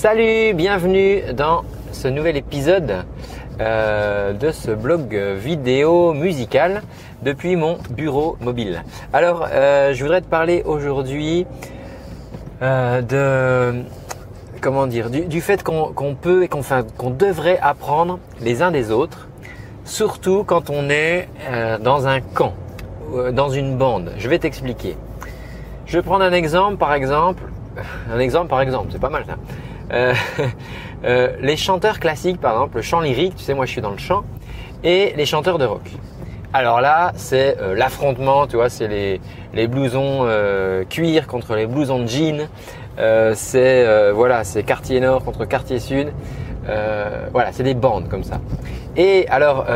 Salut, bienvenue dans ce nouvel épisode euh, de ce blog vidéo musical depuis mon bureau mobile. Alors, euh, je voudrais te parler aujourd'hui euh, de comment dire du, fait qu'on peut et qu'on devrait apprendre les uns des autres, surtout quand on est dans un camp, dans une bande. Je vais t'expliquer. Je vais prendre un exemple, par exemple, un exemple par exemple, c'est pas mal ça. Euh, euh, les chanteurs classiques, par exemple, le chant lyrique, tu sais, moi je suis dans le chant, et les chanteurs de rock. Alors là, c'est euh, l'affrontement, tu vois, c'est les, les blousons cuir contre les blousons de jean. c'est voilà, c'est quartier nord contre quartier sud. voilà, c'est des bandes comme ça. Et alors,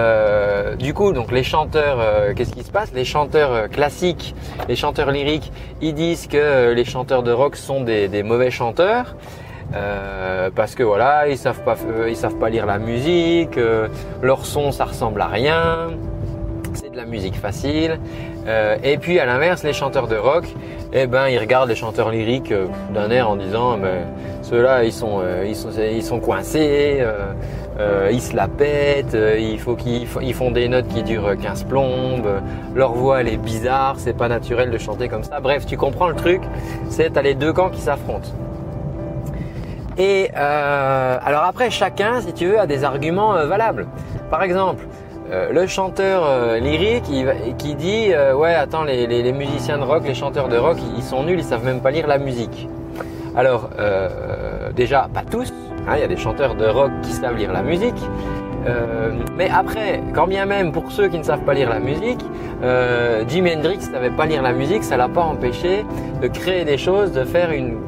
du coup, donc les chanteurs, qu'est-ce qui se passe? Les chanteurs classiques, les chanteurs lyriques, ils disent que les chanteurs de rock sont des, des mauvais chanteurs. Euh, parce que voilà, ils savent pas, euh, ils savent pas lire la musique, euh, leur son ça ressemble à rien, c'est de la musique facile. et puis à l'inverse, les chanteurs de rock, eh ben ils regardent les chanteurs lyriques d'un air en disant, mais ceux-là ils sont, ils sont, ils sont coincés. ils se la pètent, il faut qu'ils ils font des notes qui durent 15 plombes, leur voix elle est bizarre, c'est pas naturel de chanter comme ça. Bref, tu comprends le truc, c'est t'as les deux camps qui s'affrontent. Et euh, alors après, chacun, si tu veux, a des arguments euh, valables. Par exemple, euh, le chanteur lyrique qui, dit ouais, attends, les, musiciens de rock, les chanteurs de rock, ils sont nuls, ils savent même pas lire la musique. Alors déjà, pas tous. Hein, il y a des chanteurs de rock qui savent lire la musique. mais après, quand bien même pour ceux qui ne savent pas lire la musique, Jimi Hendrix ne savait pas lire la musique, ça l'a pas empêché de créer des choses, de faire une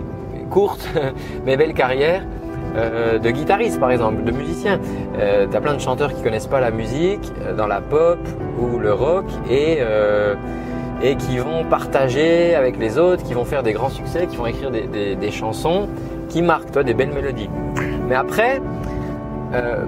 courte mais belle carrière euh, de guitariste par exemple, de musicien. Euh, tu as plein de chanteurs qui connaissent pas la musique euh, dans la pop ou le rock et, et qui vont partager avec les autres, qui vont faire des grands succès, qui vont écrire des, chansons qui marquent toi des belles mélodies. Mais après,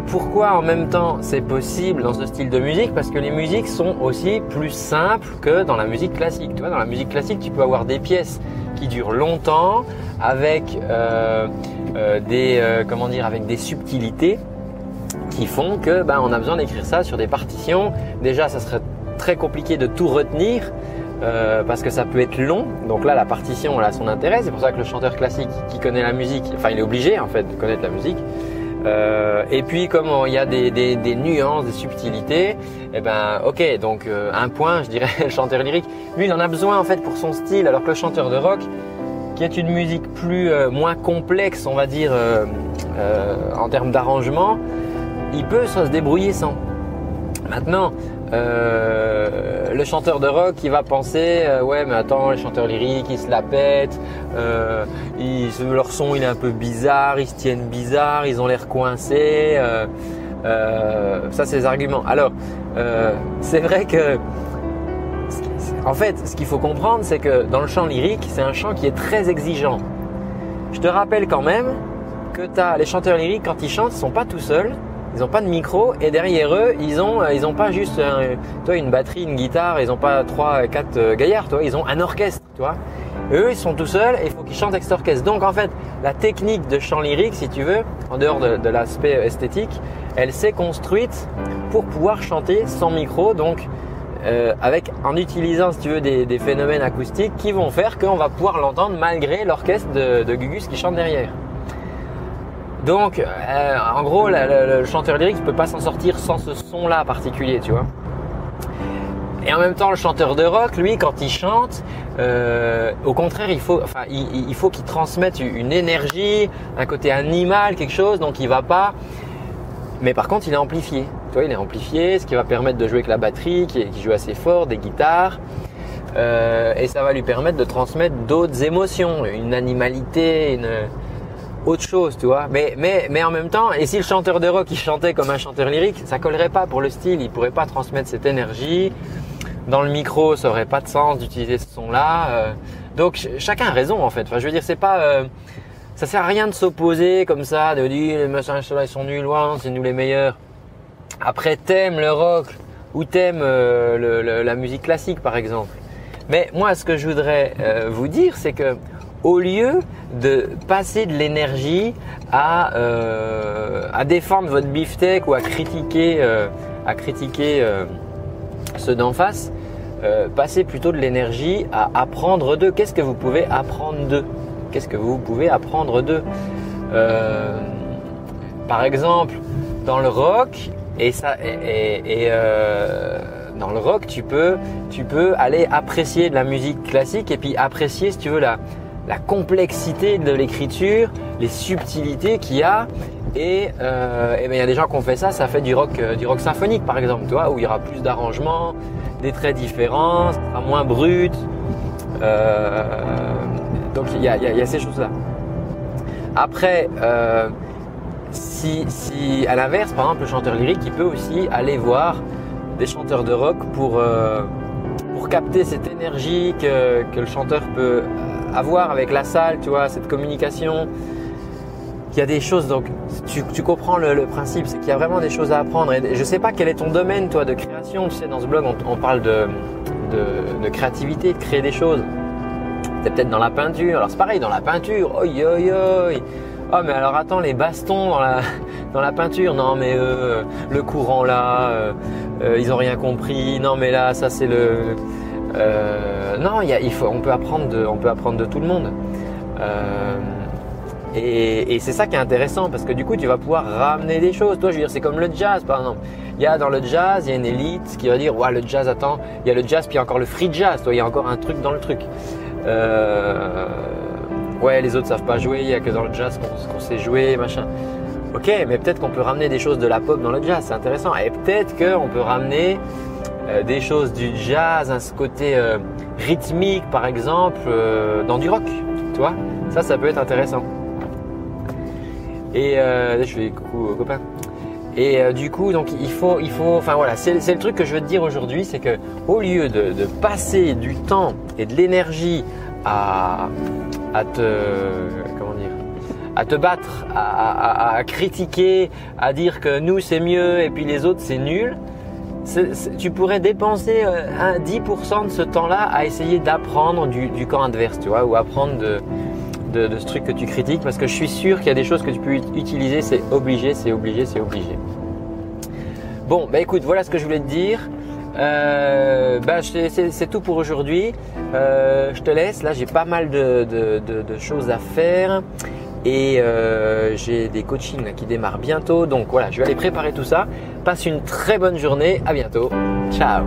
pourquoi en même temps c'est possible dans ce style de musique? Parce que les musiques sont aussi plus simples que dans la musique classique. Tu vois, dans la musique classique, tu peux avoir des pièces qui durent longtemps, avec euh, euh, des euh, comment dire, avec des subtilités qui font que ben, on a besoin d'écrire ça sur des partitions. Déjà, ça serait très compliqué de tout retenir. parce que ça peut être long. Donc là, la partition, a son intérêt. C'est pour ça que le chanteur classique qui connaît la musique, enfin, il est obligé en fait de connaître la musique. Et puis, comme il y a des, nuances, des subtilités, eh ben, ok. Donc, un point, je dirais, le chanteur lyrique, lui, il en a besoin en fait pour son style, alors que le chanteur de rock, qui est une musique plus euh, moins complexe, on va dire, euh, euh, en termes d'arrangement, il peut se débrouiller sans. Maintenant, le chanteur de rock, il va penser, ouais, mais attends, les chanteurs lyriques, ils se la pètent, ils, leur son, il est un peu bizarre, ils se tiennent bizarre, ils ont l'air coincés. ça, c'est les arguments. Alors, c'est vrai que en fait, ce qu'il faut comprendre, c'est que dans le chant lyrique, c'est un chant qui est très exigeant. Je te rappelle quand même que as, les chanteurs lyriques, quand ils chantent, ils sont pas tout seuls. Ils n'ont pas de micro et derrière eux, ils ont, euh, ils ont pas juste toi, une batterie, une guitare, ils n'ont pas trois, quatre euh, gaillards, toi, ils ont un orchestre, tu vois. Eux, ils sont tout seuls et il faut qu'ils chantent avec cet orchestre. Donc en fait, la technique de chant lyrique, si tu veux, en dehors de, l'aspect esthétique, elle s'est construite pour pouvoir chanter sans micro. Donc euh, avec en utilisant si tu veux des, phénomènes acoustiques qui vont faire qu'on va pouvoir l'entendre malgré l'orchestre de, Gugus qui chante derrière. Donc euh, en gros le, chanteur lyrique ne peut pas s'en sortir sans ce son là particulier tu vois. Et en même temps, le chanteur de rock, lui, quand il chante, euh, au contraire, il faut, qu'il transmette une énergie, un côté animal, quelque chose. Donc, il va pas. Mais par contre, il est amplifié il est amplifié, ce qui va permettre de jouer avec la batterie qui, joue assez fort, des guitares. Euh, et ça va lui permettre de transmettre d'autres émotions, une animalité, une autre chose, tu vois. Mais, mais, mais en même temps, et si le chanteur de rock il chantait comme un chanteur lyrique, ça collerait pas pour le style, il pourrait pas transmettre cette énergie. Dans le micro, ça aurait pas de sens d'utiliser ce son-là. Euh. donc chacun a raison en fait. Enfin, je veux dire, c'est pas, euh, ça sert à rien de s'opposer comme ça, de dire les machins ils sont nuls, loin, c'est nous les meilleurs. Après, t'aimes le rock ou t'aimes euh, la musique classique par exemple. Mais moi, ce que je voudrais euh, vous dire, c'est que au lieu de passer de l'énergie à, euh, défendre votre beefsteak ou à critiquer, euh, à critiquer euh, ceux d'en face, passez plutôt de l'énergie à apprendre d'eux. Qu'est-ce que vous pouvez apprendre d'eux? Qu'est-ce que vous pouvez apprendre d'eux? Par exemple, dans le rock, et ça, et, dans le rock, tu peux, tu peux aller apprécier de la musique classique et puis apprécier, si tu veux, la, la complexité de l'écriture, les subtilités qu'il y a. Et, euh, ben, il y a des gens qui ont fait ça, ça fait du rock, euh, du rock symphonique par exemple, tu vois, où il y aura plus d'arrangements, des traits différents, ça sera moins brut. Euh, donc il y a, ces choses-là. Après, si, à l'inverse, par exemple, le chanteur lyrique, il peut aussi aller voir des chanteurs de rock pour, pour capter cette énergie que, le chanteur peut avoir avec la salle, tu vois, cette communication. Il y a des choses, donc tu, comprends le, principe, c'est qu'il y a vraiment des choses à apprendre. Et je sais pas quel est ton domaine, toi, de création. Tu sais, dans ce blog, on, parle de, créativité, de créer des choses. es peut-être dans la peinture. Alors c'est pareil, dans la peinture, oi oi oi. Oh mais alors attends, les bastons dans la, dans la peinture, non mais euh, le courant là, euh, euh, ils ont rien compris. Non mais là, ça c'est le euh, non, il, faut, on, peut apprendre de, on peut apprendre de tout le monde. Euh, et, c'est ça qui est intéressant parce que du coup, tu vas pouvoir ramener des choses. Toi, je veux dire, c'est comme le jazz, par exemple. Il y a dans le jazz, il y a une élite qui va dire, ouais, le jazz, attends, il y a le jazz, puis il y a encore le free jazz. Toi, il y a encore un truc dans le truc. Euh, ouais, les autres savent pas jouer. Il y a que dans le jazz qu'on sait jouer, machin. Ok, mais peut-être qu'on peut ramener des choses de la pop dans le jazz. C'est intéressant. Et peut-être qu'on peut ramener euh, des choses du jazz, un ce côté euh, rythmique par exemple, euh, dans du rock. Tu vois Ça, ça peut être intéressant. Et je fais coucou aux copains. Et du coup, donc il faut, il faut, enfin voilà, c'est le truc que je veux te dire aujourd'hui, c'est que au lieu de, passer du temps et de l'énergie à, à te, comment dire, à te battre, à, critiquer, à dire que nous c'est mieux et puis les autres c'est nul, tu pourrais dépenser euh, un 10% de ce temps-là à essayer d'apprendre du, camp adverse, tu vois, ou apprendre de, ce truc que tu critiques, parce que je suis sûr qu'il y a des choses que tu peux utiliser, c'est obligé, c'est obligé, c'est obligé. Bon, bah écoute, voilà ce que je voulais te dire. Euh, bah, c'est tout pour aujourd'hui. Euh, je te laisse. Là, j'ai pas mal de, choses à faire et euh, j'ai des coachings qui démarrent bientôt. Donc voilà, je vais aller préparer tout ça. Passe une très bonne journée. À bientôt. Ciao.